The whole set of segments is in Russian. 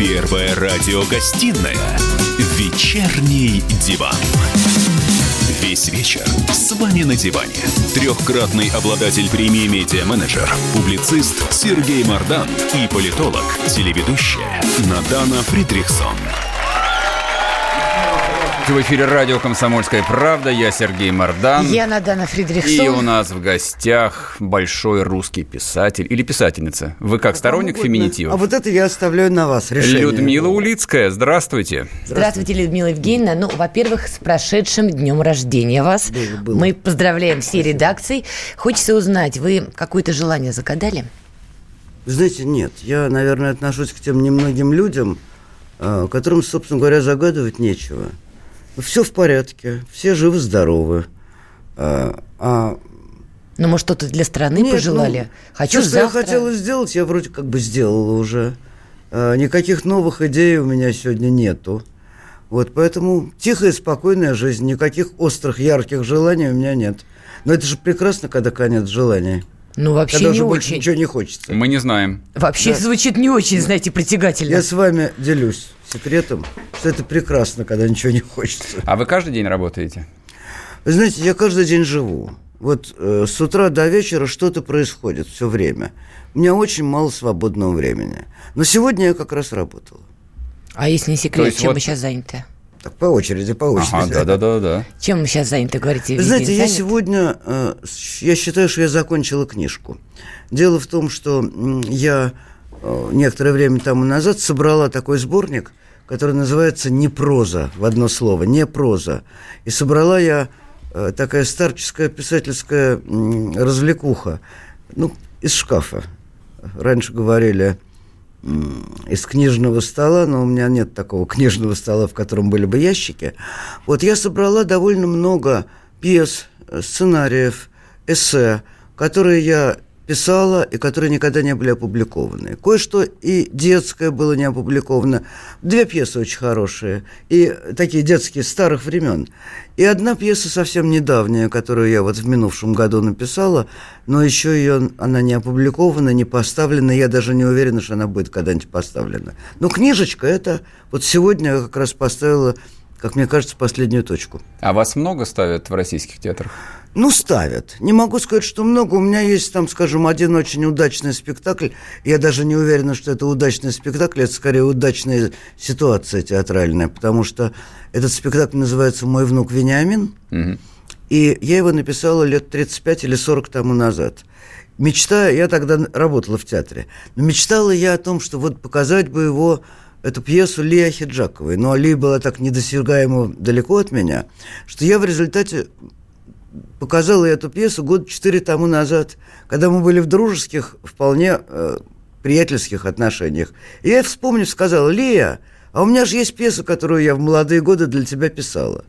Первая радиогостинная «Вечерний диван». Весь вечер с вами на диване. Трехкратный обладатель премии «Медиа-менеджер», публицист Сергей Мардан и политолог, телеведущая Надана Фридрихсон. В эфире радио «Комсомольская правда». Я Сергей Мордан. Я Надана Фридрихсон. И у нас в гостях большой русский писатель или писательница. Вы как, сторонник А феминитивов? вот это я оставляю на вас решение. Людмила Улицкая, здравствуйте. Здравствуйте, Людмила Евгеньевна. Ну, во-первых, с прошедшим днем рождения вас. Было, было. Мы поздравляем все редакции. Хочется узнать, вы какое-то желание загадали? Знаете, нет, я, наверное, отношусь к тем немногим людям, э, которым, собственно говоря, загадывать нечего. Все в порядке, все живы-здоровы. А, а Ну, может, что-то для страны нет, пожелали? ну, Хочу всё, что я завтра. хотела сделать, я вроде как бы сделала уже. А, никаких новых идей у меня сегодня нету. Вот поэтому тихая, спокойная жизнь, никаких острых, ярких желаний у меня нет. Но это же прекрасно, когда конец желаний. Ну, вообще когда не уже больше очень. ничего не хочется. Мы не знаем. Вообще звучит не очень, знаете, притягательно. Я с вами делюсь секретом, что это прекрасно, когда ничего не хочется. А вы каждый день работаете? Вы знаете, я каждый день живу. Вот э, с утра до вечера что-то происходит все время. У меня очень мало свободного времени. Но сегодня я как раз работала. А если не То секрет, есть чем вот- вы сейчас заняты? Так, по очереди, по очереди. Ага, да-да-да. Чем вы сейчас заняты, говорите? Вы знаете, я сегодня, э, я считаю, что я закончила книжку. Дело в том, что я э, некоторое время тому назад собрала такой сборник, который называется «Не проза» в одно слово, «Не проза». И собрала я э, такая старческая писательская развлекуха, ну, из шкафа. Раньше говорили из книжного стола, но у меня нет такого книжного стола, в котором были бы ящики. Вот я собрала довольно много пьес, э, сценариев, эссе, которые я писала и которые никогда не были опубликованы. Кое-что и детское было не опубликовано. Две пьесы очень хорошие, и такие детские старых времен. И одна пьеса совсем недавняя, которую я вот в минувшем году написала, но еще ее она не опубликована, не поставлена, я даже не уверена, что она будет когда-нибудь поставлена. Но книжечка это вот сегодня я как раз поставила, как мне кажется, последнюю точку. А вас много ставят в российских театрах? Ну, ставят. Не могу сказать, что много. У меня есть там, скажем, один очень удачный спектакль. Я даже не уверена, что это удачный спектакль, это скорее удачная ситуация театральная, потому что этот спектакль называется «Мой внук Вениамин». Мгм. И я его написала лет 35 или 40 тому назад. Мечта, я тогда работала в театре, но мечтала я о том, что вот показать бы его, эту пьесу Ли Ахиджаковой. Но Ли была так недосягаемо далеко от меня, что я в результате показала эту пьесу год четыре тому назад, когда мы были в дружеских, вполне э, приятельских отношениях. И я, вспомнив, сказала, Лия, а у меня же есть пьеса, которую я в молодые годы для тебя писала.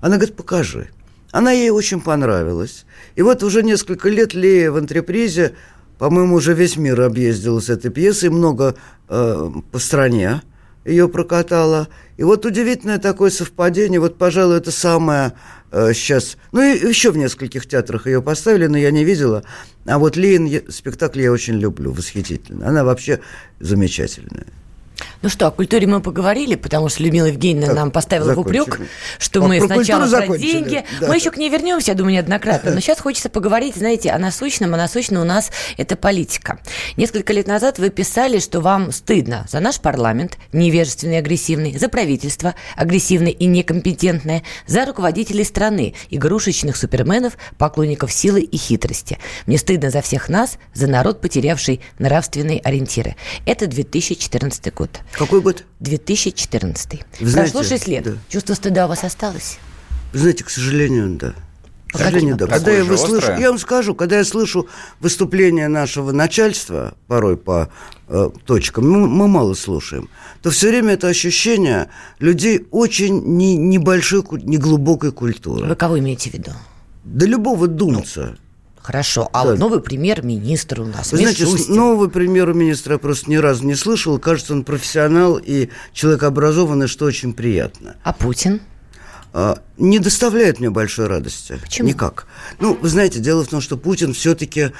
Она говорит, покажи. Она ей очень понравилась. И вот уже несколько лет Лея в антрепризе, по-моему, уже весь мир объездила с этой пьесой, много э, по стране ее прокатала. И вот удивительное такое совпадение, вот, пожалуй, это самое э, сейчас... Ну, и еще в нескольких театрах ее поставили, но я не видела. А вот я- спектакль я очень люблю, восхитительно. Она вообще замечательная. Ну что, о культуре мы поговорили, потому что Людмила Евгеньевна Так, нам поставила в закончили. упрек, что А, мы про сначала про деньги. да. Мы еще к ней вернемся, я думаю, неоднократно. Но сейчас хочется поговорить, знаете, о насущном. А насущном у нас это политика. Несколько лет назад вы писали, что вам стыдно за наш парламент, невежественный и агрессивный, за правительство, агрессивное и некомпетентное, за руководителей страны, игрушечных суперменов, поклонников силы и хитрости. Мне стыдно за всех нас, за народ, потерявший нравственные ориентиры. Это 2014 год. Какой год? 2014. Вы знаете, Прошло 6 лет. да. Чувство стыда у вас осталось? Вы знаете, к сожалению, да. К По сожалению, да. Когда я, выслышу- острое? я вам скажу, когда я слышу выступления нашего начальства, порой по э, точкам, мы, мы мало слушаем, то все время это ощущение людей очень не, небольшой, неглубокой культуры. Вы кого имеете в виду? До любого думца. Хорошо. А Да. вот новый премьер-министр у нас. Вы знаете, нового премьер-министра я просто ни разу не слышал. Кажется, он профессионал и человек образованный, что очень приятно. А Путин? А, не доставляет мне большой радости. Почему? Никак. Ну, вы знаете, дело в том, что Путин все-таки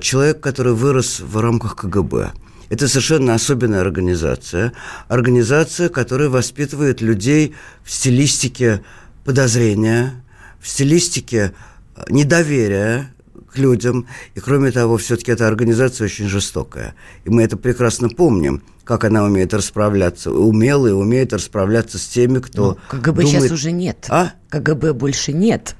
человек, который вырос в рамках КГБ. Это совершенно особенная организация. Организация, которая воспитывает людей в стилистике подозрения, в стилистике э, недоверия к людям. И кроме того, все-таки эта организация очень жестокая. И мы это прекрасно помним, как она умеет расправляться, умела и умеет расправляться с теми, кто ну, КГБ думает... сейчас уже нет. А? КГБ больше нет.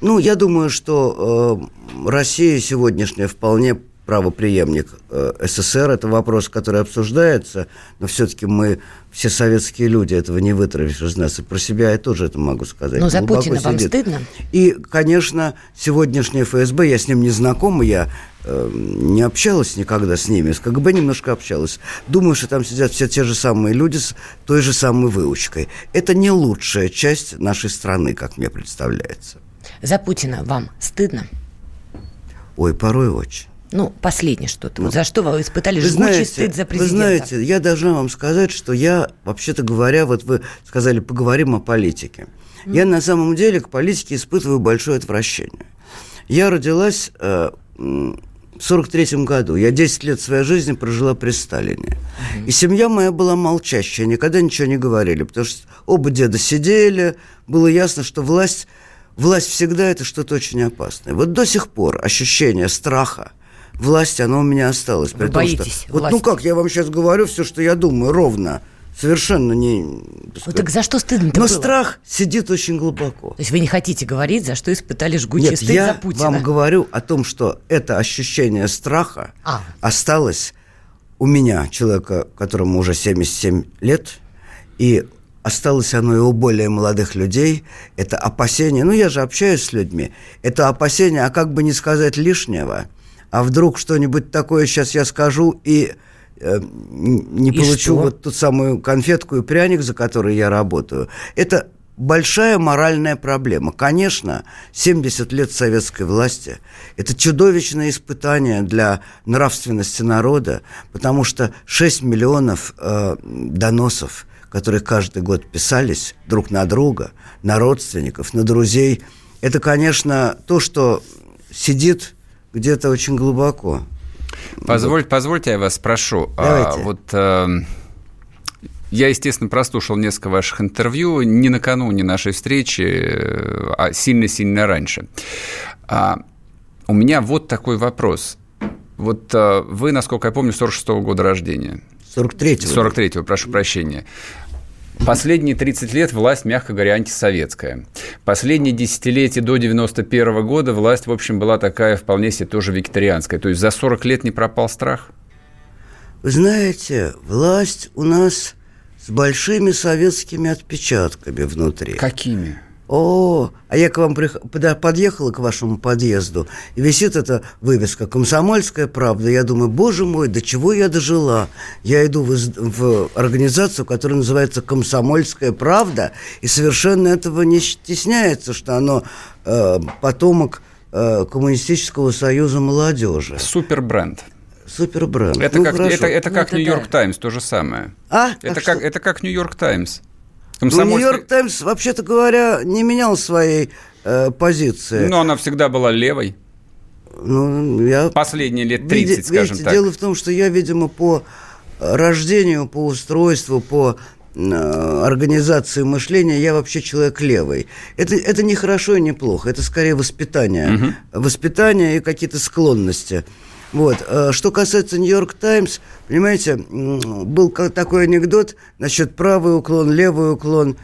Ну, я думаю, что э, Россия сегодняшняя вполне правоприемник э, СССР. Это вопрос, который обсуждается, но все-таки мы все советские люди, этого не вытравишь из нас. И про себя я тоже это могу сказать. Но за Путина вам стыдно? И, конечно, сегодняшнее ФСБ, я с ним не знаком, я э, не общалась никогда с ними, с КГБ немножко общалась. Думаю, что там сидят все те же самые люди с той же самой выучкой. Это не лучшая часть нашей страны, как мне представляется. За Путина вам стыдно? Ой, порой очень. Ну, последнее что-то. Вот за что вы испытали вы жгучий знаете, стыд за президента? Вы знаете, я должна вам сказать, что я, вообще-то говоря, вот вы сказали, поговорим о политике. Mm. Я на самом деле к политике испытываю большое отвращение. Я родилась э, в 43 году. Я 10 лет своей жизни прожила при Сталине. Mm-hmm. И семья моя была молчащая, никогда ничего не говорили, потому что оба деда сидели, было ясно, что власть власть всегда это что-то очень опасное. Вот до сих пор ощущение страха, власти, оно у меня осталось. Вы боитесь что, вот, ну как, я вам сейчас говорю все, что я думаю, ровно. Совершенно не... Ну так за что стыдно Но было? страх сидит очень глубоко. То есть вы не хотите говорить, за что испытали жгучий Нет, стыд я за Путина? вам говорю о том, что это ощущение страха а. осталось у меня, человека, которому уже 77 лет, и осталось оно и у более молодых людей, это опасение, ну я же общаюсь с людьми, это опасение, а как бы не сказать лишнего – а вдруг что-нибудь такое сейчас я скажу и э, не и получу что? вот ту самую конфетку и пряник, за который я работаю. Это большая моральная проблема. Конечно, 70 лет советской власти – это чудовищное испытание для нравственности народа, потому что 6 миллионов э, доносов, которые каждый год писались друг на друга, на родственников, на друзей, это, конечно, то, что сидит где-то очень глубоко. Позволь, вот. Позвольте, я вас спрошу. А, Давайте. А, вот э, я, естественно, прослушал несколько ваших интервью не накануне нашей встречи, а сильно-сильно раньше. А, у меня вот такой вопрос. Вот а, вы, насколько я помню, 46-го года рождения. 43-го. 43-го, прошу прощения. Последние 30 лет власть, мягко говоря, антисоветская. Последние десятилетия до 91 года власть, в общем, была такая вполне себе тоже викторианская. То есть за 40 лет не пропал страх? Вы знаете, власть у нас с большими советскими отпечатками внутри. Какими? О, а я к вам подъехала к вашему подъезду, и висит эта вывеска «Комсомольская правда». Я думаю, боже мой, до чего я дожила? Я иду в, в организацию, которая называется «Комсомольская правда», и совершенно этого не стесняется, что оно э, потомок э, Коммунистического союза молодежи. Супербренд. Супербренд. Это ну, как, это, это как ну, Нью-Йорк да. Таймс, то же самое. А? Это, как, это как Нью-Йорк Таймс. Комсомольской... Ну, Нью-Йорк Таймс, вообще-то говоря, не менял своей э, позиции. Но она всегда была левой. Ну, я... Последние лет 30, Види, скажем видите, так. Дело в том, что я, видимо, по рождению, по устройству, по э, организации мышления, я вообще человек левый. Это, это не хорошо и не плохо, это скорее воспитание. Угу. Воспитание и какие-то склонности. Вот. Э, что касается «Нью-Йорк Таймс», понимаете, был такой анекдот насчет правый уклон, левый уклон.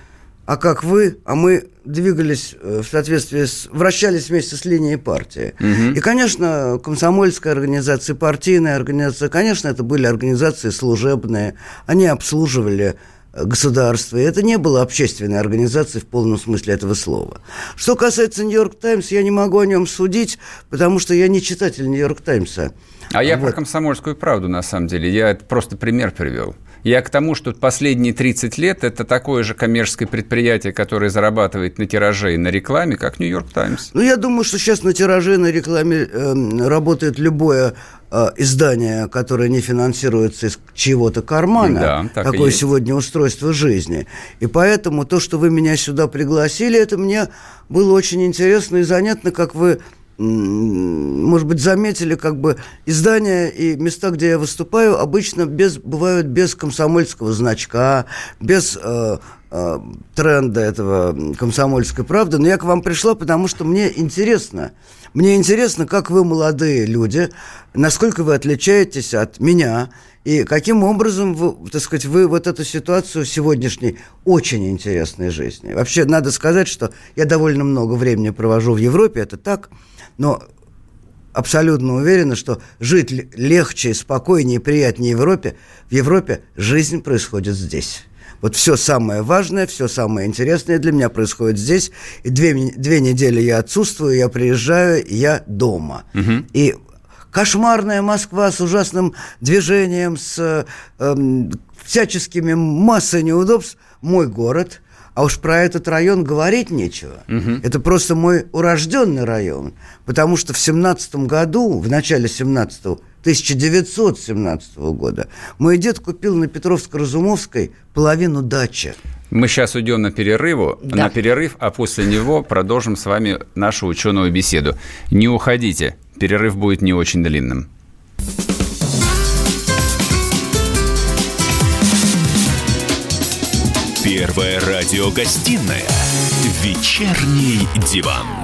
А как вы, а мы двигались э, в соответствии с... вращались вместе с линией партии. Угу. И, конечно, комсомольская организация, партийная организация, конечно, это были организации служебные. Они обслуживали государства. И это не было общественной организацией в полном смысле этого слова. Что касается «Нью-Йорк Таймс», я не могу о нем судить, потому что я не читатель «Нью-Йорк Таймса». А вот. я про комсомольскую правду, на самом деле. Я просто пример привел. Я к тому, что последние 30 лет это такое же коммерческое предприятие, которое зарабатывает на тираже и на рекламе, как Нью-Йорк Таймс. Ну, я думаю, что сейчас на тираже и на рекламе э, работает любое э, издание, которое не финансируется из чьего-то кармана. Да, так Такое сегодня устройство жизни. И поэтому то, что вы меня сюда пригласили, это мне было очень интересно и занятно, как вы может быть, заметили, как бы издания и места, где я выступаю, обычно без, бывают без комсомольского значка, без э, э, тренда этого комсомольской правды. Но я к вам пришла, потому что мне интересно. Мне интересно, как вы, молодые люди, насколько вы отличаетесь от меня, и каким образом, вы, так сказать, вы вот эту ситуацию сегодняшней очень интересной жизни. Вообще, надо сказать, что я довольно много времени провожу в Европе, это так – но абсолютно уверена, что жить легче, спокойнее, приятнее в Европе, в Европе жизнь происходит здесь. Вот все самое важное, все самое интересное для меня происходит здесь. И две, две недели я отсутствую, я приезжаю, я дома. Угу. И кошмарная Москва с ужасным движением, с э, всяческими массой неудобств, мой город – а уж про этот район говорить нечего. Угу. Это просто мой урожденный район. Потому что в 17 году, в начале 17 1917 года, мой дед купил на Петровско-Разумовской половину дачи. Мы сейчас уйдем на перерыву, да. на перерыв, а после него продолжим с вами нашу ученую беседу. Не уходите, перерыв будет не очень длинным. Первая радиогостинная «Вечерний диван».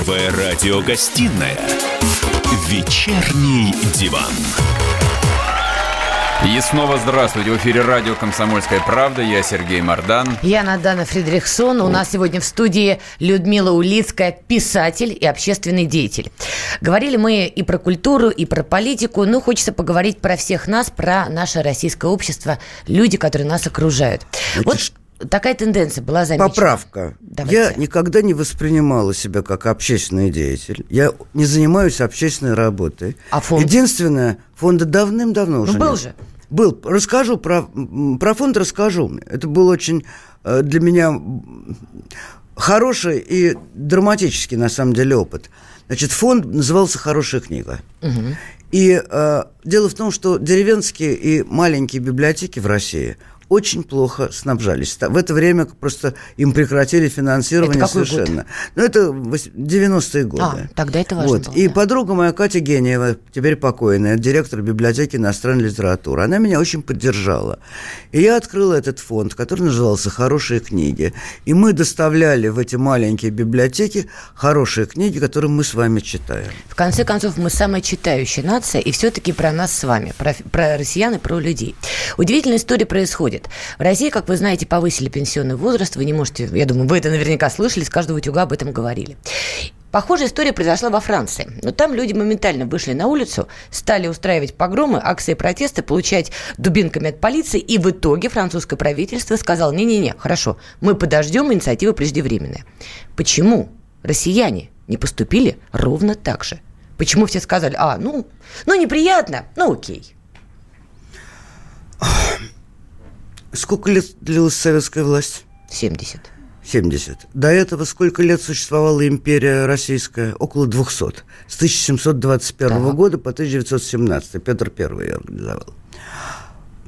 Первая радиогостинная «Вечерний диван». И снова здравствуйте. В эфире радио «Комсомольская правда». Я Сергей Мордан. Я Надана Фридрихсон. У нас сегодня в студии Людмила Улицкая, писатель и общественный деятель. Говорили мы и про культуру, и про политику. Но хочется поговорить про всех нас, про наше российское общество, люди, которые нас окружают. Это вот такая тенденция была замечена. Поправка. Давайте. Я никогда не воспринимала себя как общественный деятель. Я не занимаюсь общественной работой. А фонд? Единственное, фонда давным-давно ну, уже был нет. же. Был. Расскажу про, про фонд, расскажу. Это был очень э, для меня хороший и драматический, на самом деле, опыт. Значит, фонд назывался «Хорошая книга». Угу. И э, дело в том, что деревенские и маленькие библиотеки в России – очень плохо снабжались. В это время просто им прекратили финансирование это совершенно. Год? Ну, это 90-е годы. А, тогда это важно вот. было, И да. подруга моя Катя Гениева, теперь покойная, директор библиотеки иностранной литературы, она меня очень поддержала. И я открыл этот фонд, который назывался «Хорошие книги». И мы доставляли в эти маленькие библиотеки хорошие книги, которые мы с вами читаем. В конце концов, мы самая читающая нация, и все-таки про нас с вами, про, про россиян и про людей. Удивительная история происходит будет. В России, как вы знаете, повысили пенсионный возраст. Вы не можете, я думаю, вы это наверняка слышали, с каждого утюга об этом говорили. Похожая история произошла во Франции. Но там люди моментально вышли на улицу, стали устраивать погромы, акции протеста, получать дубинками от полиции, и в итоге французское правительство сказало, не-не-не, хорошо, мы подождем, инициатива преждевременная. Почему россияне не поступили ровно так же? Почему все сказали, а, ну, ну неприятно, ну окей. Сколько лет длилась советская власть? 70. 70. До этого сколько лет существовала империя российская? Около 200. С 1721 да. года по 1917. Петр I ее организовал.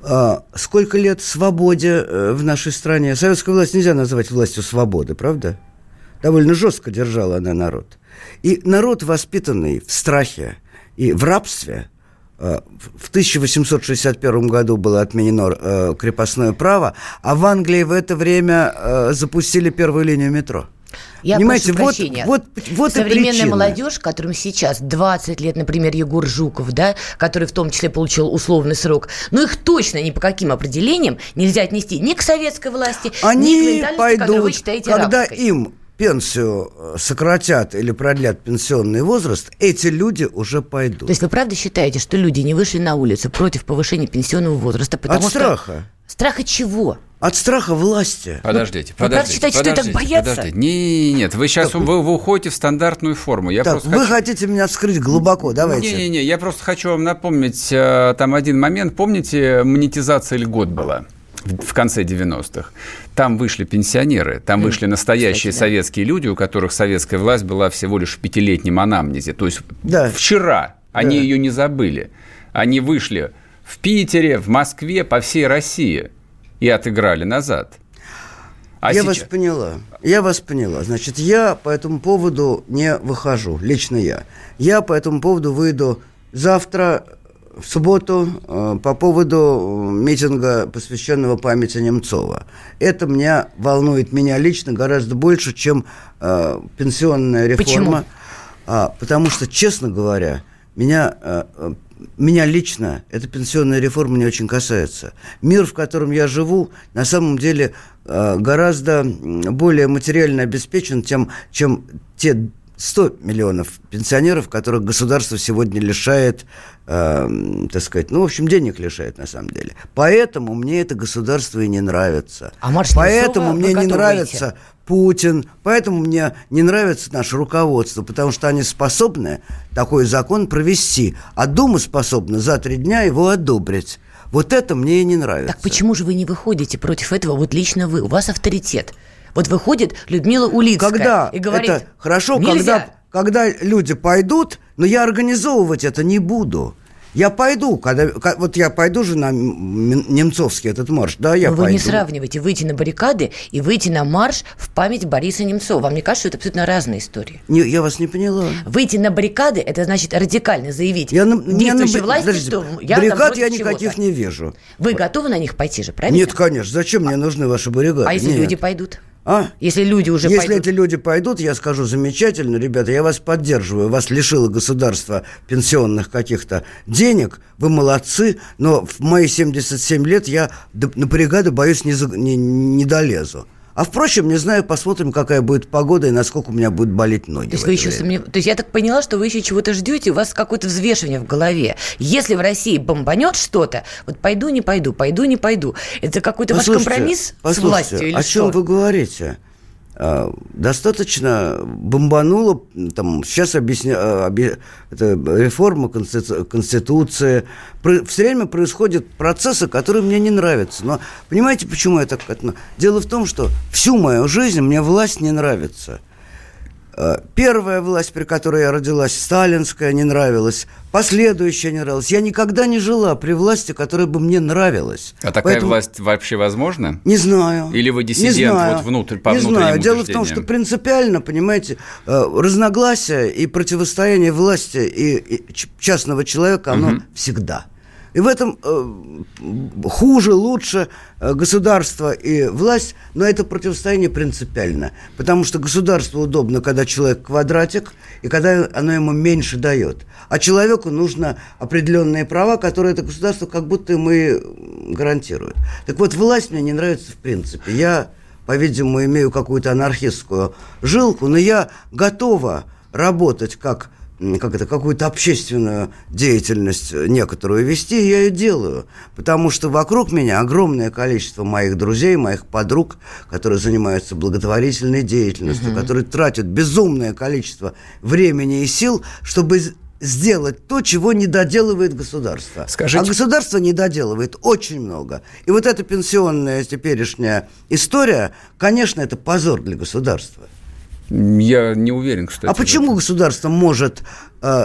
А, сколько лет свободе э, в нашей стране? Советскую власть нельзя называть властью свободы, правда? Довольно жестко держала она народ. И народ, воспитанный в страхе и в рабстве, в 1861 году было отменено э, крепостное право, а в Англии в это время э, запустили первую линию метро. Я Понимаете, прошу прощения. вот, вот, вот Современная молодежь, которым сейчас 20 лет, например, Егор Жуков, да, который в том числе получил условный срок, но их точно ни по каким определениям нельзя отнести ни к советской власти, Они ни к пойдут, которую вы считаете когда арабской. им пенсию э, сократят или продлят пенсионный возраст, эти люди уже пойдут. То есть вы правда считаете, что люди не вышли на улицу против повышения пенсионного возраста? Потому От что... страха. Страха чего? От страха власти. Подождите, Вы подождите. считаете, что так подождите, боятся? подождите. Не, нет, вы сейчас вы, вы уходите в стандартную форму. Я Так, просто вы хочу- хотите меня вскрыть глубоко, давайте. Не-не-не, я просто хочу вам напомнить э, там один момент. Помните, монетизация льгот была? В конце 90-х. Там вышли пенсионеры, там вышли настоящие кстати, да. советские люди, у которых советская власть была всего лишь в пятилетнем анамнезе. То есть Да. вчера они Да. ее не забыли. Они вышли в Питере, в Москве, по всей России и отыграли назад. А я сейчас- вас поняла. Я вас поняла. Значит, я по этому поводу не выхожу, лично я. Я по этому поводу выйду завтра, в субботу, э, по поводу э, митинга, посвященного памяти Немцова. Это меня волнует, меня лично гораздо больше, чем э, пенсионная реформа. Почему? А, потому что, честно говоря, меня, э, меня лично эта пенсионная реформа не очень касается. Мир, в котором я живу, на самом деле э, гораздо более материально обеспечен, тем, чем те 100 миллионов пенсионеров, которых государство сегодня лишает, э, так сказать, ну, в общем, денег лишает на самом деле. Поэтому мне это государство и не нравится. А марш Поэтому мне не нравится? Путин. Поэтому мне не нравится наше руководство, потому что они способны такой закон провести, а Дума способна за три дня его одобрить. Вот это мне и не нравится. Так почему же вы не выходите против этого? Вот лично вы, у вас авторитет. Вот выходит Людмила Улицкая Когда и говорит, это хорошо, нельзя. когда, когда люди пойдут, но я организовывать это не буду. Я пойду, когда, вот я пойду же на немцовский этот марш, да, я Но вы пойду. не сравниваете выйти на баррикады и выйти на марш в память Бориса Немцова. Вам не кажется, что это абсолютно разные истории? Не, я вас не поняла. Выйти на баррикады – это значит радикально заявить Я на, на действующей бри- власти, подождите, что я баррикад я никаких не вижу. Вы готовы на них пойти же, правильно? Нет, конечно. Зачем мне нужны ваши баррикады? А если Нет. люди пойдут? А? Если люди уже Если пойдут? эти люди пойдут, я скажу, замечательно, ребята, я вас поддерживаю. Вас лишило государство пенсионных каких-то денег, вы молодцы, но в мои 77 лет я на бригады, боюсь, не, за- не, не долезу. А впрочем, не знаю, посмотрим, какая будет погода и насколько у меня будут болеть ноги. То есть вы еще сомнев- То есть я так поняла, что вы еще чего-то ждете, у вас какое-то взвешивание в голове. Если в России бомбанет что-то, вот пойду, не пойду, пойду, не пойду. Это какой-то ваш компромисс с властью или о что? чем вы говорите? А, Достаточно бомбануло, там, сейчас объясня, а, обе- это реформа Конститу- Конституции. Про- Все время происходят процессы, которые мне не нравятся. Но понимаете, почему я так... Дело в том, что всю мою жизнь мне власть не нравится. А, Первая власть, при которой я родилась, сталинская, не нравилась. Последующая не нравилась. Я никогда не жила при власти, которая бы мне нравилась. А такая Поэтому- власть вообще возможна? не знаю. Или вы Не диссидент знаю. вот внутрь- по Не знаю. Дело в том, что принципиально, понимаете, э, разногласия и противостояние власти и, частного человека, оно всегда. И в этом э, хуже, лучше э, государство и власть, но это противостояние принципиально. Потому что государству удобно, когда человек квадратик, и когда оно ему меньше дает. А человеку нужно определенные права, которые это государство как будто ему и гарантирует. Так вот, власть мне не нравится в принципе. Я, по-видимому, имею какую-то анархистскую жилку, но я готова работать как как это, какую-то общественную деятельность э, некоторую вести, я ее делаю. Потому что вокруг меня огромное количество моих друзей, моих подруг, которые занимаются благотворительной деятельностью, которые тратят безумное количество времени и сил, чтобы сделать то, чего не доделывает государство. Скажите- А государство не доделывает очень много. И вот эта пенсионная теперешняя история, конечно, это позор для государства. Я не уверен, кстати. А почему государство может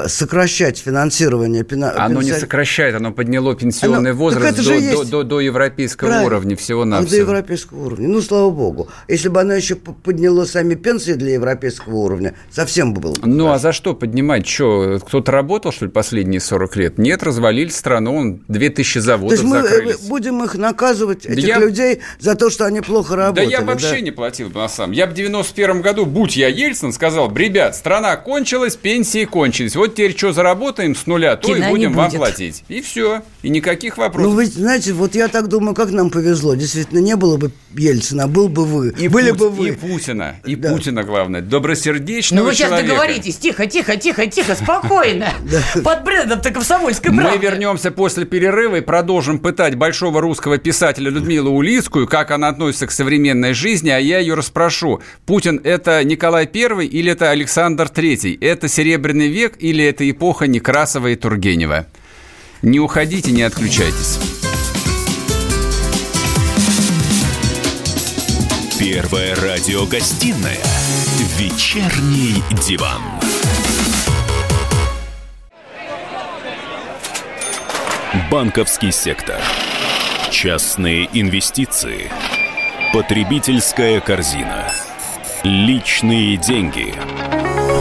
сокращать финансирование? пена- Оно не сокращает, оно подняло пенсионный Оно- возраст до, же до- есть- до- до европейского Правильно. уровня всего на До европейского уровня. Ну, слава богу. Если бы оно еще подняло сами пенсии для европейского уровня, совсем бы было. бы Ну, а за что поднимать? Что, кто-то работал, что ли, последние 40 лет? Нет, развалили страну, он 2000 То заводов есть мы э, закрылись. будем их наказывать, этих я- людей, за то, что они плохо Да работали. я вообще не платил бы на самом. Я бы в 91 году, будь я Ельцин, сказал, ребят, страна кончилась, пенсии кончились. Договорились. Вот теперь что заработаем с нуля, то Кино и будем вам платить. И все. И никаких вопросов. Ну, вы знаете, вот я так думаю, как нам повезло. Действительно, не было бы Ельцина, был бы вы. и, Были Пут- бы вы. и Путина. И Да. Путина, главное. Добросердечного Ну вы сейчас человека. договоритесь, тихо, тихо, тихо, тихо, спокойно. Под брендом-то комсомольской Мы правды. вернемся после перерыва и продолжим пытать большого русского писателя Людмилу Улицкую, как она относится к современной жизни, а я ее расспрошу. Путин – это Николай I или это Александр III? Это Серебряный век или это эпоха Некрасова и Тургенева? Не уходите, не отключайтесь. Первая радиогостинная «Вечерний диван». Банковский сектор. Частные инвестиции. Потребительская корзина. Личные деньги.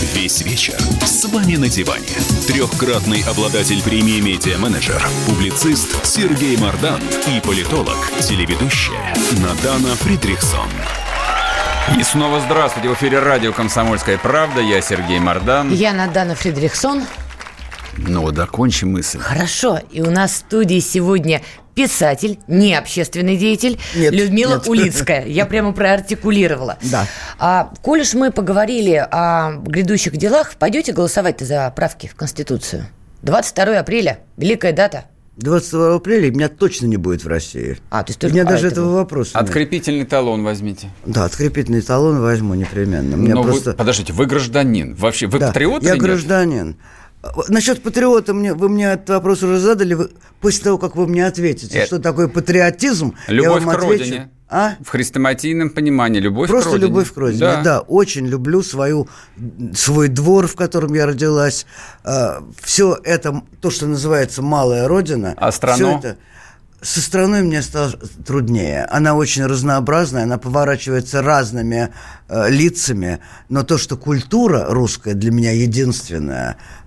Весь вечер с вами на диване. Трехкратный обладатель премии «Медиа-менеджер», публицист Сергей Мардан и политолог, телеведущая Надана Фридрихсон. И снова здравствуйте. В эфире радио «Комсомольская правда». Я Сергей Мордан. Я Надана Фридрихсон. Ну, докончим мысль. Хорошо. И у нас в студии сегодня писатель, не общественный деятель, Нет, Людмила нет. Улицкая. Я прямо проартикулировала. Да. А, коль уж мы поговорили о грядущих делах, пойдете голосовать за правки в Конституцию? 22 апреля, великая дата. 22 апреля меня точно не будет в России. А, то есть У только меня даже поэтому. этого вопроса нет. Открепительный талон возьмите. Да, открепительный талон возьму непременно. Мне Но вы- просто... подождите, вы гражданин. Вообще, вы Да, патриот Я или нет? Гражданин. Насчет патриота мне, вы мне этот вопрос уже задали. Вы, после того, как вы мне ответите, Это- что такое патриотизм, я Любовь вам к отвечу. родине. А? В хрестоматийном понимании любовь Просто к родине. любовь к родине. Да. Да. очень люблю свою, свой двор, в котором я родилась. все это, то, что называется малая родина. А страну? это со страной мне стало труднее. Она очень разнообразная, она поворачивается разными э, лицами, но то, что культура русская для меня единственная э,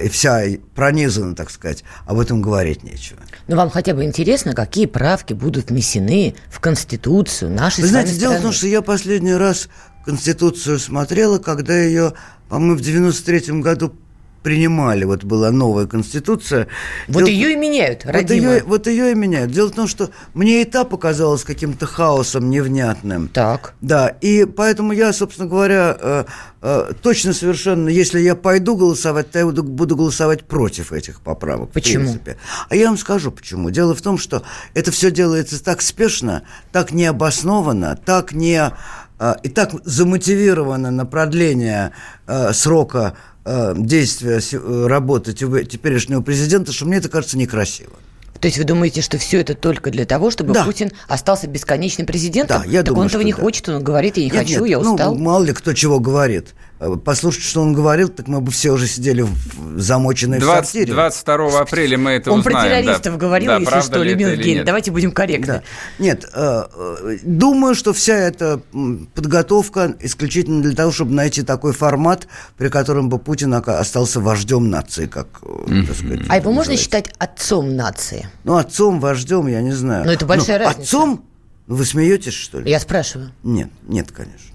и вся пронизана, так сказать, об этом говорить нечего. Но вам хотя бы интересно, какие правки будут внесены в Конституцию нашей Вы с знаете, дело в том, страны? что я последний раз Конституцию смотрела, когда ее, по-моему, в 93-м году принимали. Вот была новая Конституция. Вот Дело- ее и меняют, вот ее, вот ее и меняют. Дело в том, что мне и та показалась каким-то хаосом невнятным. Так. Да, и поэтому я, собственно говоря, э, э, точно совершенно, если я пойду голосовать, то я буду, буду голосовать против этих поправок. в Почему? принципе. А я вам скажу почему. Дело в том, что это все делается так спешно, так необоснованно, так не э, и так замотивировано на продление срока э, действия э, работы те- теперешнего президента, что мне это кажется некрасиво. То есть вы думаете, что все это только для того, чтобы Да. Путин остался бесконечным президентом? Да, я так думаю, он этого не да. хочет, он говорит, я не Нет, хочу, нет, я ну, устал. мало ли кто чего говорит. Э, Послушать, что он говорил, так мы бы все уже сидели в- замоченные в 20 сортире. 22 апреля мы это он про узнаем. да. террористов говорил, Да, если что, Людмила или Евгеньевна. нет. Давайте будем корректны. Да. Нет, э, э, думаю, что вся эта подготовка исключительно для того, чтобы найти такой формат, при котором бы Путин остался вождем нации, как, так сказать, А его можно считать отцом нации? Ну, отцом, вождем, я не знаю. Ну, это большая разница. Отцом? Ну, Вы смеетесь, что ли? Я спрашиваю. Нет, нет, конечно.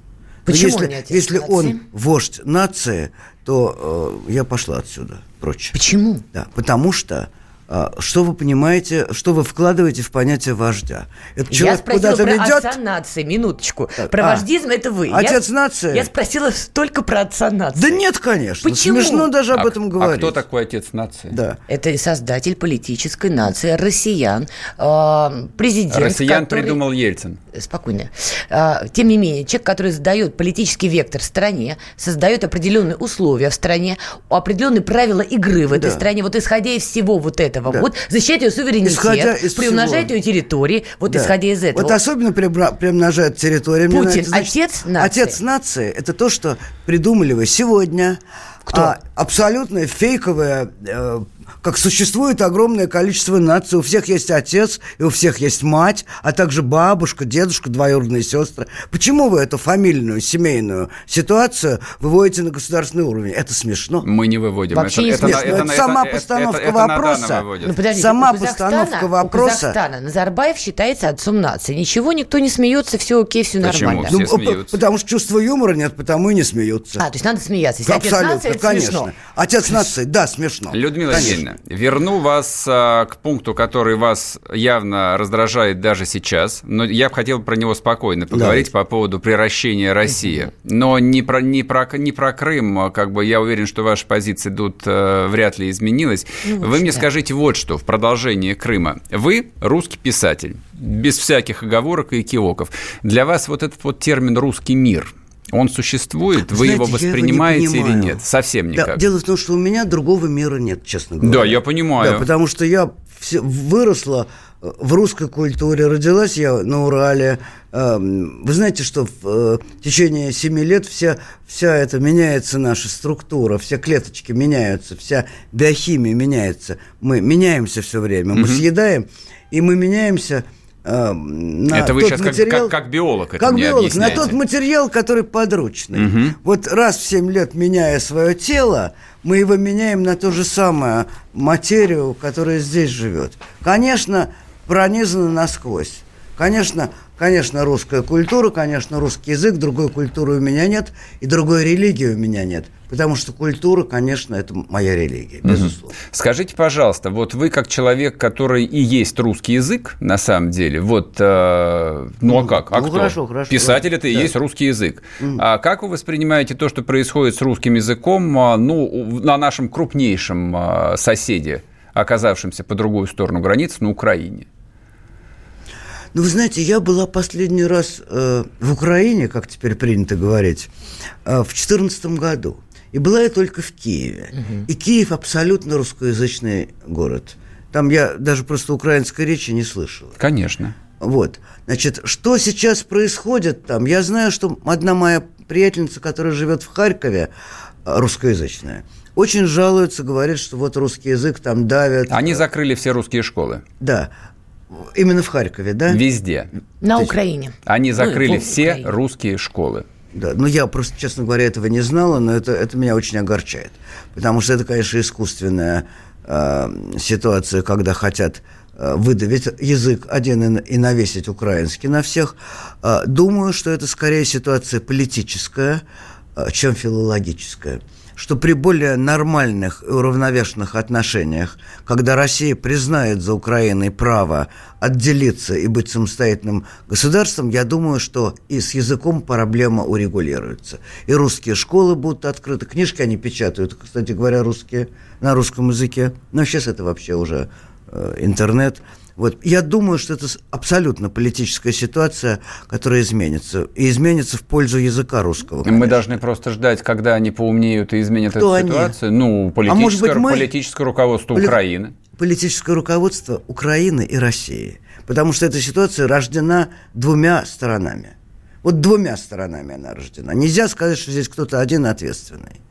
Почему Но если, не отец если нации? он вождь нации, то э, я пошла отсюда прочь. Почему? Да, потому что что вы понимаете, что вы вкладываете в понятие вождя? Этот я человек спросила куда-то про ведет. отца нации, минуточку. Так, про а. вождизм это вы. Отец я, нации? Я спросила только про отца нации. Да нет, конечно. Почему? Смешно даже об А- этом а говорить. кто такой отец нации? Да. Это создатель политической нации россиян, э, президент, Россиян который- придумал Ельцин. спокойно. А, Тем не менее, человек, который задает политический вектор стране, создает определенные условия в стране, определенные правила игры в этой Да. стране, вот исходя из всего вот этого, Да. вот защищает ее суверенитет, Исходя из приумножает всего. ее территории, вот Да. исходя из этого. Вот особенно приумножает территорию. Мне Путин нравится, значит, отец нации? Отец нации – это то, что придумали вы сегодня, Кто? а абсолютно фейковая э, как существует огромное количество наций, у всех есть отец, и у всех есть мать, а также бабушка, дедушка, двоюродные сестры. Почему вы эту фамильную, семейную ситуацию выводите на государственный уровень? Это смешно. Мы не выводим. Вообще не смешно. Это сама постановка вопроса. Ну, подождите, Сама у постановка У вопроса. Казахстана Назарбаев считается отцом нации. Ничего, никто не смеется, все окей, все Почему? нормально. Все Ну, смеются. потому что чувства юмора нет, потому и не смеются. А, то есть надо смеяться. Если отец Абсолютно, нации, это конечно. смешно. Отец нации, да, смешно. Людмила Конечно. Евгеньевна, верну вас а, к пункту, который вас явно раздражает даже сейчас, но я бы хотел про него спокойно поговорить Давайте. по поводу приращения России. Но не про, не, про, не про Крым, а как бы я уверен, что ваша позиция тут э, вряд ли изменилась. Ну, Вы мне да. скажите вот что в продолжение Крыма. Вы русский писатель, без всяких оговорок и кивоков. Для вас вот этот вот термин «русский мир», он существует? Вы Знаете, его я его не воспринимаете или нет? Совсем Да, никак. дело в том, что у меня другого мира нет, честно говоря. Да, я понимаю. Да, потому что я выросла э, в русской культуре, родилась я на Урале. Эм, Вы знаете, что в э, течение семи лет вся, вся эта меняется наша структура, все клеточки меняются, вся биохимия меняется. Мы меняемся все время, мы съедаем, и мы меняемся на Это вы сейчас как- материал- как- как биолог это как мне биолог, на тот материал, который подручный. Мгм. Вот раз в 7 лет, меняя свое тело, мы его меняем на ту же самую материю, которая здесь живет. Конечно, пронизано насквозь. Конечно, конечно, русская культура, конечно, русский язык, другой культуры у меня нет, и другой религии у меня нет. Потому что культура, конечно, это моя религия, безусловно. Скажите, пожалуйста, вот вы как человек, который и есть русский язык, на самом деле, вот, э, ну а как? А ну, кто? хорошо, хорошо, Писатель да. это и Да. есть русский язык. А как вы воспринимаете то, что происходит с русским языком, а, ну, на нашем крупнейшем а, соседе, оказавшемся по другую сторону границы, на Украине? Ну, вы знаете, я была последний раз э, в Украине, как теперь принято говорить, э, в 2014 году. И была я только в Киеве. И Киев абсолютно русскоязычный город. Там я даже просто украинской речи не слышал. Конечно. Вот. Значит, что сейчас происходит там? Я знаю, что одна моя приятельница, которая живет в Харькове, э, русскоязычная, очень жалуется, говорит, что вот русский язык там давят. Они закрыли все русские школы. Да. Именно в Харькове, да? Везде. На То есть- Украине. Они Ну, закрыли в все Украине. русские школы. Да, ну я просто, честно говоря, этого не знала, но это, это меня очень огорчает. Потому что это, конечно, искусственная э, ситуация, когда хотят э, выдавить язык один и, и навесить украинский на всех. Э, думаю, что это скорее ситуация политическая, э, чем филологическая. Что при более нормальных и уравновешенных отношениях, когда Россия признает за Украиной право отделиться и быть самостоятельным государством, я думаю, что и с языком проблема урегулируется. И русские школы будут открыты, книжки они печатают, кстати говоря, русские, на русском языке. Но сейчас это вообще уже э, интернет. Вот. Я думаю, что это абсолютно политическая ситуация, которая изменится. И изменится в пользу языка русского. Мы конечно. должны просто ждать, когда они поумнеют и изменят Кто эту они? ситуацию. Ну, А может политическое, быть, мы? политическое руководство Поли- Украины. Политическое руководство Украины и России. Потому что эта ситуация рождена двумя сторонами. Вот двумя сторонами она рождена. Нельзя сказать, что здесь кто-то один ответственный.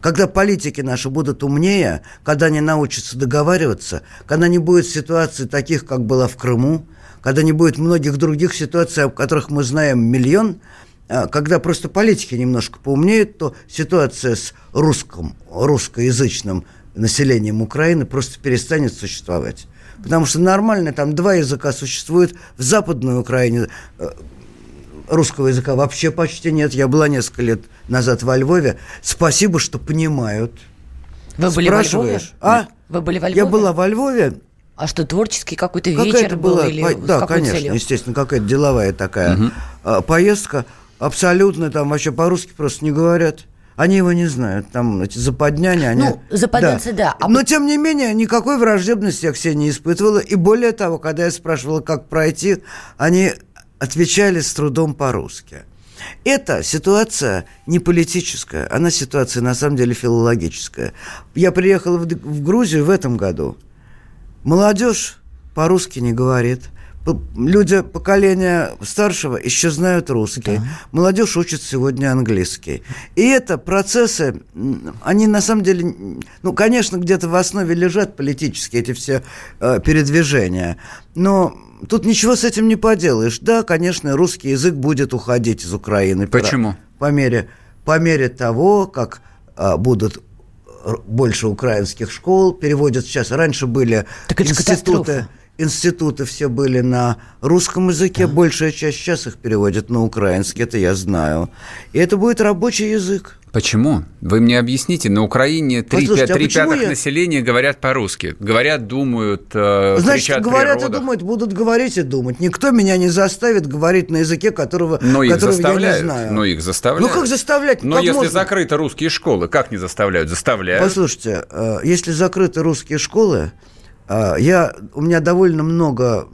Когда политики наши будут умнее, когда они научатся договариваться, когда не будет ситуаций таких, как была в Крыму, когда не будет многих других ситуаций, о которых мы знаем миллион, а, когда просто политики немножко поумнеют, то ситуация с русским, русскоязычным населением Украины просто перестанет существовать. Потому что нормально там два языка существуют. В Западной Украине э, русского языка вообще почти нет. Я была несколько лет назад во Львове. Спасибо, что понимают. Вы были во Львове? Спрашиваешь, а? Вы были во Львове? Я была во Львове. А что, творческий какой-то вечер Какая-то был? была, или по- да, конечно, целью? естественно, какая-то деловая такая а, поездка. Абсолютно там вообще по-русски просто не говорят. Они его не знают. Там эти западняне, они... Ну, западенцы, да. А Но, тем не менее, никакой враждебности я к себе не испытывала. И более того, когда я спрашивала, как пройти, они отвечали с трудом по-русски. Эта ситуация не политическая, она ситуация на самом деле филологическая. Я приехал в, в Грузию в этом году. Молодежь по-русски не говорит. Люди поколения старшего еще знают русский. Да. Молодежь учит сегодня английский. И это процессы, они на самом деле, ну, конечно, где-то в основе лежат политические эти все э, передвижения. Но тут ничего с этим не поделаешь. Да, конечно, русский язык будет уходить из Украины. Почему? По мере, по мере того, как э, будут больше украинских школ, переводят сейчас. Раньше были так институты институты все были на русском языке, да. большая часть сейчас их переводят на украинский, это я знаю. И это будет рабочий язык. Почему? Вы мне объясните, на Украине три, Послушайте, три а пятых я... населения говорят по-русски. Говорят, думают, э, Значит, говорят и думают, будут говорить и думать. Никто меня не заставит говорить на языке, которого, Но их которого заставляют. я не знаю. Но их заставляют. Ну как заставлять? Но как если можно? закрыты русские школы, как не заставляют? Заставляют. Послушайте, э, если закрыты русские школы, я, у меня довольно много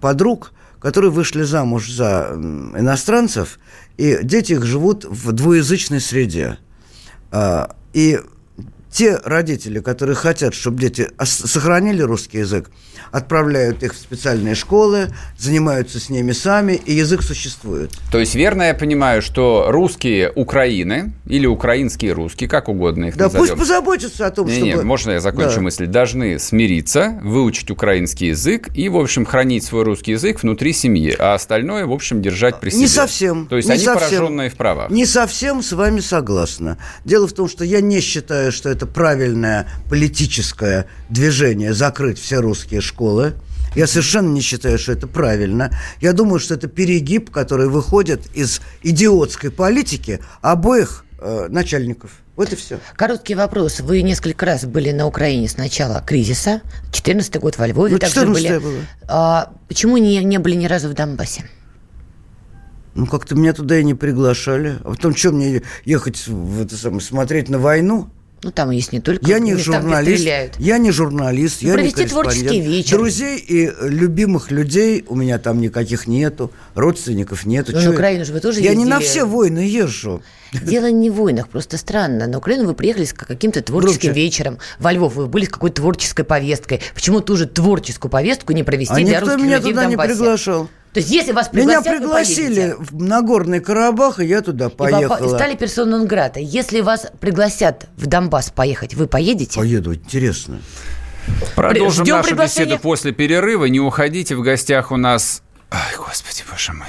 подруг, которые вышли замуж за иностранцев, и дети их живут в двуязычной среде. А, и те родители, которые хотят, чтобы дети сохранили русский язык, отправляют их в специальные школы, занимаются с ними сами, и язык существует. То есть верно я понимаю, что русские Украины или украинские русские, как угодно их да, назовем. пусть позаботятся о том, не, чтобы... Нет, можно я закончу да. мысль? Должны смириться, выучить украинский язык и, в общем, хранить свой русский язык внутри семьи, а остальное, в общем, держать при себе. Не совсем. То есть не они совсем, пораженные в правах. Не совсем с вами согласна. Дело в том, что я не считаю, что это правильное политическое движение закрыть все русские школы. Я совершенно не считаю, что это правильно. Я думаю, что это перегиб, который выходит из идиотской политики обоих э, начальников. Вот и все. Короткий вопрос. Вы несколько раз были на Украине с начала кризиса. 14 год во Львове ну, также были. было. А, почему не, не были ни разу в Донбассе? Ну, как-то меня туда и не приглашали. А потом, что мне ехать в это самое, смотреть на войну? Ну, там есть не только я не журналист, я не журналист, я Провести не творческий вечер. Друзей и любимых людей у меня там никаких нету, родственников нету. Ну, на Украину же вы тоже Я ездили. не на все войны езжу. Дело не в войнах, просто странно. На Украину вы приехали с каким-то творческим Громче. вечером. Во Львов вы были с какой-то творческой повесткой. Почему ту же творческую повестку не провести а для русских меня людей туда в Донбассе? не приглашал. То есть, если вас пригласят, Меня пригласили в Нагорный Карабах, и я туда поехала. И, стали персоной Грата. Если вас пригласят в Донбасс поехать, вы поедете? Поеду, интересно. Продолжим Ждем нашу беседу после перерыва. Не уходите, в гостях у нас... Ай, господи, боже мой.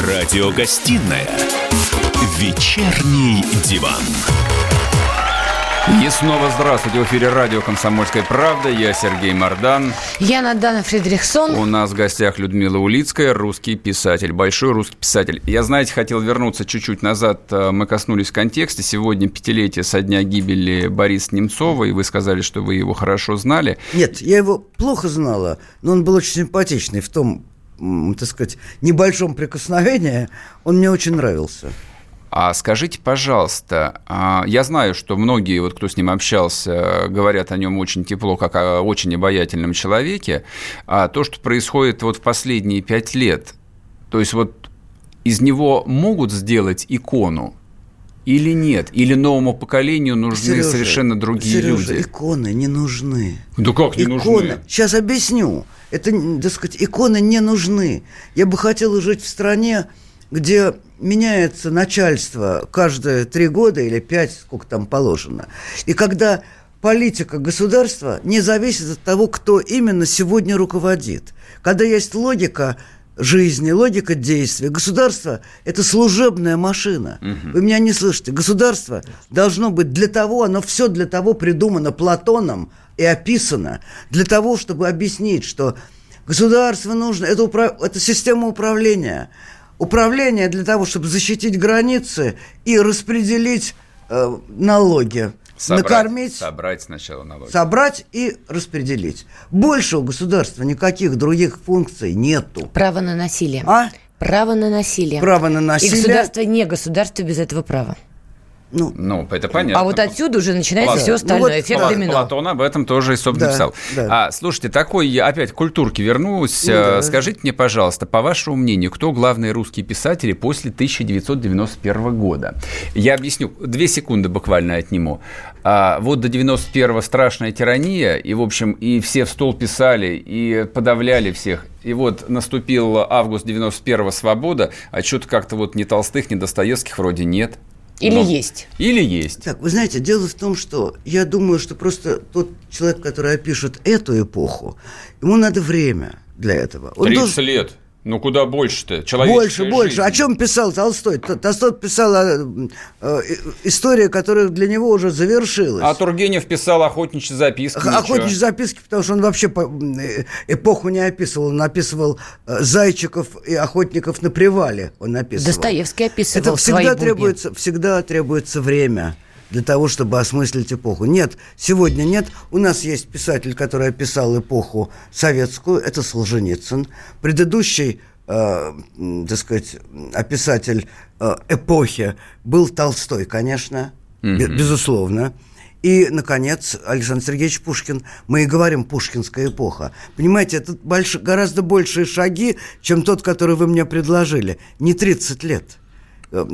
Радиогостинная «Вечерний диван». И снова здравствуйте. В эфире радио «Комсомольская правда». Я Сергей Мордан. Я Надана Фредериксон. У нас в гостях Людмила Улицкая, русский писатель, большой русский писатель. Я, знаете, хотел вернуться чуть-чуть назад. Э, мы коснулись контекста. Сегодня пятилетие со дня гибели Бориса Немцова, и вы сказали, что вы его хорошо знали. Нет, я его плохо знала, но он был очень симпатичный в том, так сказать, небольшом прикосновении. Он мне очень нравился. А скажите, пожалуйста, а, я знаю, что многие, вот кто с ним общался, говорят о нем очень тепло, как о очень обаятельном человеке. А то, что происходит вот в последние пять лет, то есть вот из него могут сделать икону, или нет? Или новому поколению нужны Сережа, совершенно другие Сережа, люди? иконы не нужны. Да как не иконы? нужны? Сейчас объясню. Это, так сказать, иконы не нужны. Я бы хотел жить в стране, где меняется начальство каждые три года или пять, сколько там положено. И когда политика государства не зависит от того, кто именно сегодня руководит. Когда есть логика жизни, логика действия. Государство – это служебная машина. Угу. Вы меня не слышите. Государство должно быть для того, оно все для того придумано Платоном и описано, для того, чтобы объяснить, что государство нужно, это, управ, это система управления. Управление для того, чтобы защитить границы и распределить э, налоги. Собрать, накормить, собрать сначала налоги. Собрать и распределить. Больше у государства никаких других функций нету. Право на насилие. А? Право на насилие. Право на насилие. И государство не государство без этого права. Ну, ну, это понятно. А вот отсюда уже начинается Платон. все остальное, ну, вот эффект Платон, домино. Платон об этом тоже и, собственно, да, писал. Да. А, слушайте, такой, я опять к культурке вернусь. Ну, да. Скажите мне, пожалуйста, по вашему мнению, кто главные русские писатели после 1991 года? Я объясню, две секунды буквально отниму. А, вот до 91-го страшная тирания, и, в общем, и все в стол писали, и подавляли всех. И вот наступил август 91-го свобода, а что-то как-то вот ни Толстых, ни Достоевских вроде нет. Или Но... есть. Или есть. Так, вы знаете, дело в том, что я думаю, что просто тот человек, который опишет эту эпоху, ему надо время для этого. Он 30 должен... лет. Ну, куда больше-то? Больше, больше. О чем писал Толстой? Толстой писал о, э, история, которая для него уже завершилась. А Тургенев писал охотничьи записки. Охотничьи записки, потому что он вообще по, э, эпоху не описывал. Он описывал э, зайчиков и охотников на привале. Он описывал. Достоевский описывал Это всегда требуется, всегда требуется время для того, чтобы осмыслить эпоху. Нет, сегодня нет. У нас есть писатель, который описал эпоху советскую, это Солженицын. Предыдущий, э, так сказать, описатель э, эпохи был Толстой, конечно, mm-hmm. безусловно. И, наконец, Александр Сергеевич Пушкин. Мы и говорим «пушкинская эпоха». Понимаете, это больш... гораздо большие шаги, чем тот, который вы мне предложили. Не 30 лет. Э,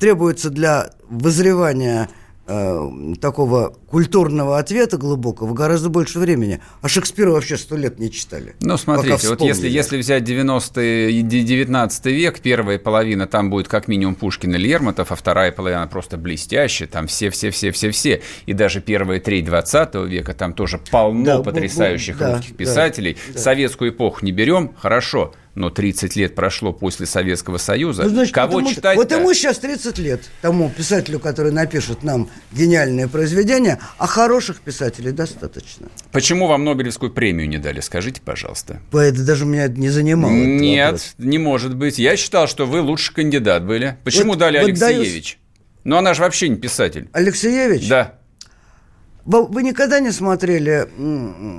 требуется для вызревания Э, такого культурного ответа глубокого гораздо больше времени. А Шекспира вообще сто лет не читали. Ну, смотрите, вот если, если взять 90-й, 19 век, первая половина там будет как минимум Пушкин и Лермонтов, а вторая половина просто блестящая, там все-все-все-все-все. И даже первая треть 20 века там тоже полно да, потрясающих да, русских писателей. Да, да. Советскую эпоху не берем, хорошо, но 30 лет прошло после Советского Союза. Ну, значит, Кого вот читать? Вот ему сейчас 30 лет, тому писателю, который напишет нам гениальное произведение, а хороших писателей достаточно. Почему вам Нобелевскую премию не дали? Скажите, пожалуйста. Это даже меня не занимало. Нет, не может быть. Я считал, что вы лучший кандидат были. Почему вот, дали вот Алексеевич? Даю... Ну, она же вообще не писатель. Алексеевич? Да. Вы никогда не смотрели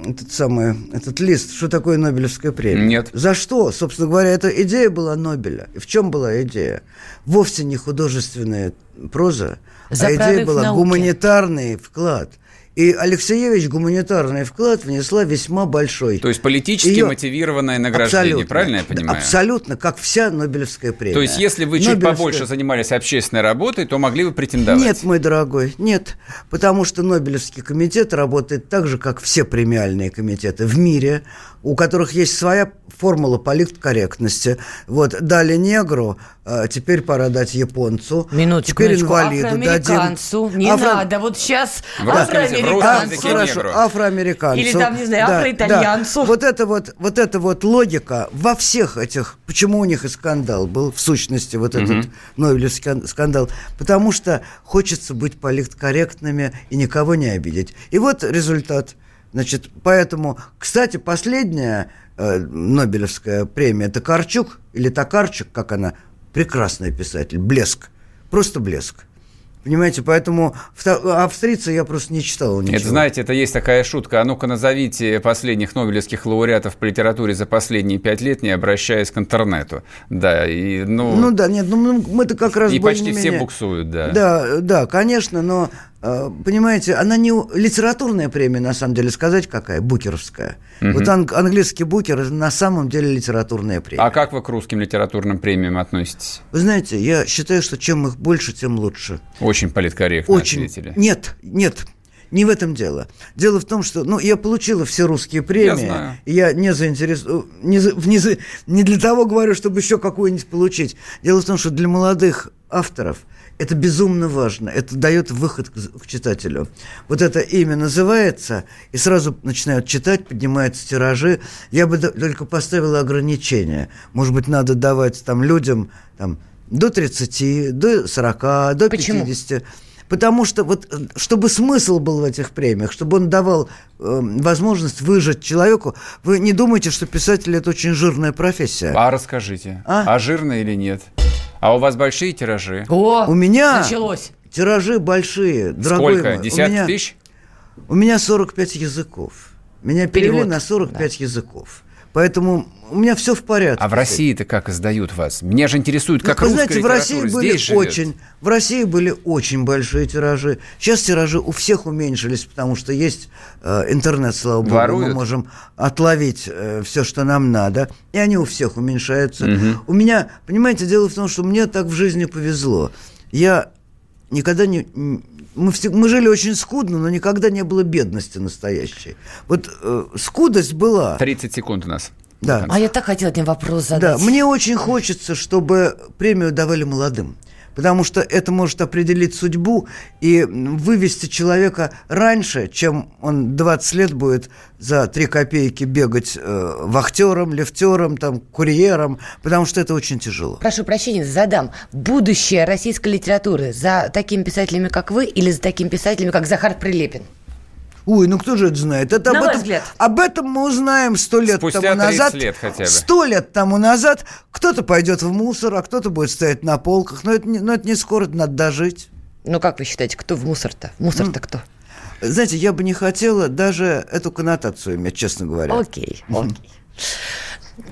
этот самый этот лист, что такое Нобелевская премия? Нет. За что? Собственно говоря, эта идея была Нобеля. И в чем была идея? Вовсе не художественная проза, За а идея была науки. гуманитарный вклад – и Алексеевич гуманитарный вклад внесла весьма большой. То есть политически Ее... мотивированное награждение, абсолютно, правильно я понимаю? Абсолютно, как вся Нобелевская премия. То есть если вы чуть Нобелевская... побольше занимались общественной работой, то могли бы претендовать? Нет, мой дорогой, нет. Потому что Нобелевский комитет работает так же, как все премиальные комитеты в мире у которых есть своя формула политкорректности. Вот, дали негру, а теперь пора дать японцу. Минуточку, теперь инвалиду афроамериканцу. Дадим. Не Афро... надо, вот сейчас афроамериканцу. Хорошо, афроамериканцу. Или там, не знаю, афроитальянцу. Да. Вот, это вот, вот эта вот логика во всех этих... Почему у них и скандал был, в сущности, вот этот угу. Нобелевский скандал? Потому что хочется быть политкорректными и никого не обидеть. И вот результат – Значит, поэтому, кстати, последняя э, Нобелевская премия Токарчук, или Токарчук, как она, прекрасный писатель, блеск, просто блеск. Понимаете, поэтому австрийца я просто не читал ничего. Это, знаете, это есть такая шутка. А ну-ка назовите последних нобелевских лауреатов по литературе за последние пять лет, не обращаясь к интернету. Да, и, ну... Ну да, нет, ну мы-то как раз И почти все буксуют, да. Да, да, конечно, но понимаете, она не литературная премия, на самом деле, сказать какая, букеровская. Угу. Вот ан- английский букер на самом деле литературная премия. А как вы к русским литературным премиям относитесь? Вы знаете, я считаю, что чем их больше, тем лучше. Очень политкорректно Очень. ответили. Нет, нет, не в этом дело. Дело в том, что ну, я получила все русские премии. Я знаю. Я не заинтересован. Не, не, не для того говорю, чтобы еще какую-нибудь получить. Дело в том, что для молодых авторов – Это безумно важно. Это дает выход к, к читателю. Вот это имя называется, и сразу начинают читать, поднимаются тиражи. Я бы только поставила ограничения. Может быть, надо давать там людям там, до 30, до 40, до Почему? 50. Потому что вот, чтобы смысл был в этих премиях, чтобы он давал э, возможность выжить человеку, вы не думаете, что писатель это очень жирная профессия? А расскажите, а, а жирная или нет? А у вас большие тиражи? О, у меня началось. Тиражи большие, дорогой Сколько? Мой. Десятки меня, тысяч? У меня 45 языков. Меня перевели Перевод. на 45 да. языков. Поэтому у меня все в порядке. А в России-то как издают вас? Меня же интересует, как ну, вы знаете, в России были очень, в России были очень большие тиражи. Сейчас тиражи у всех уменьшились, потому что есть э, интернет, слава богу, Воруют. мы можем отловить э, все, что нам надо, и они у всех уменьшаются. Угу. У меня, понимаете, дело в том, что мне так в жизни повезло. Я никогда не мы, все, мы жили очень скудно, но никогда не было бедности настоящей. Вот э, скудость была. 30 секунд у нас. Да. А я так хотела один вопрос задать. Да, мне очень хочется, чтобы премию давали молодым потому что это может определить судьбу и вывести человека раньше, чем он 20 лет будет за 3 копейки бегать э, вахтером, лифтером, там, курьером, потому что это очень тяжело. Прошу прощения, задам. Будущее российской литературы за такими писателями, как вы, или за такими писателями, как Захар Прилепин? Ой, ну кто же это знает? Это На об, этом, взгляд. об этом мы узнаем сто лет Спустя тому назад. лет хотя бы. Сто лет тому назад кто-то пойдет в мусор, а кто-то будет стоять на полках. Но это не, но это не скоро, это надо дожить. Ну как вы считаете, кто в мусор-то? Мусор-то кто? Знаете, я бы не хотела даже эту коннотацию иметь, честно говоря. Окей, окей.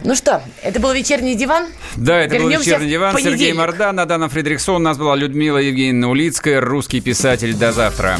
Ну что, это был вечерний диван. Да, это Вернемся был вечерний диван. Сергей Мордан, Адана Фредериксон. У нас была Людмила Евгеньевна Улицкая, русский писатель. До завтра.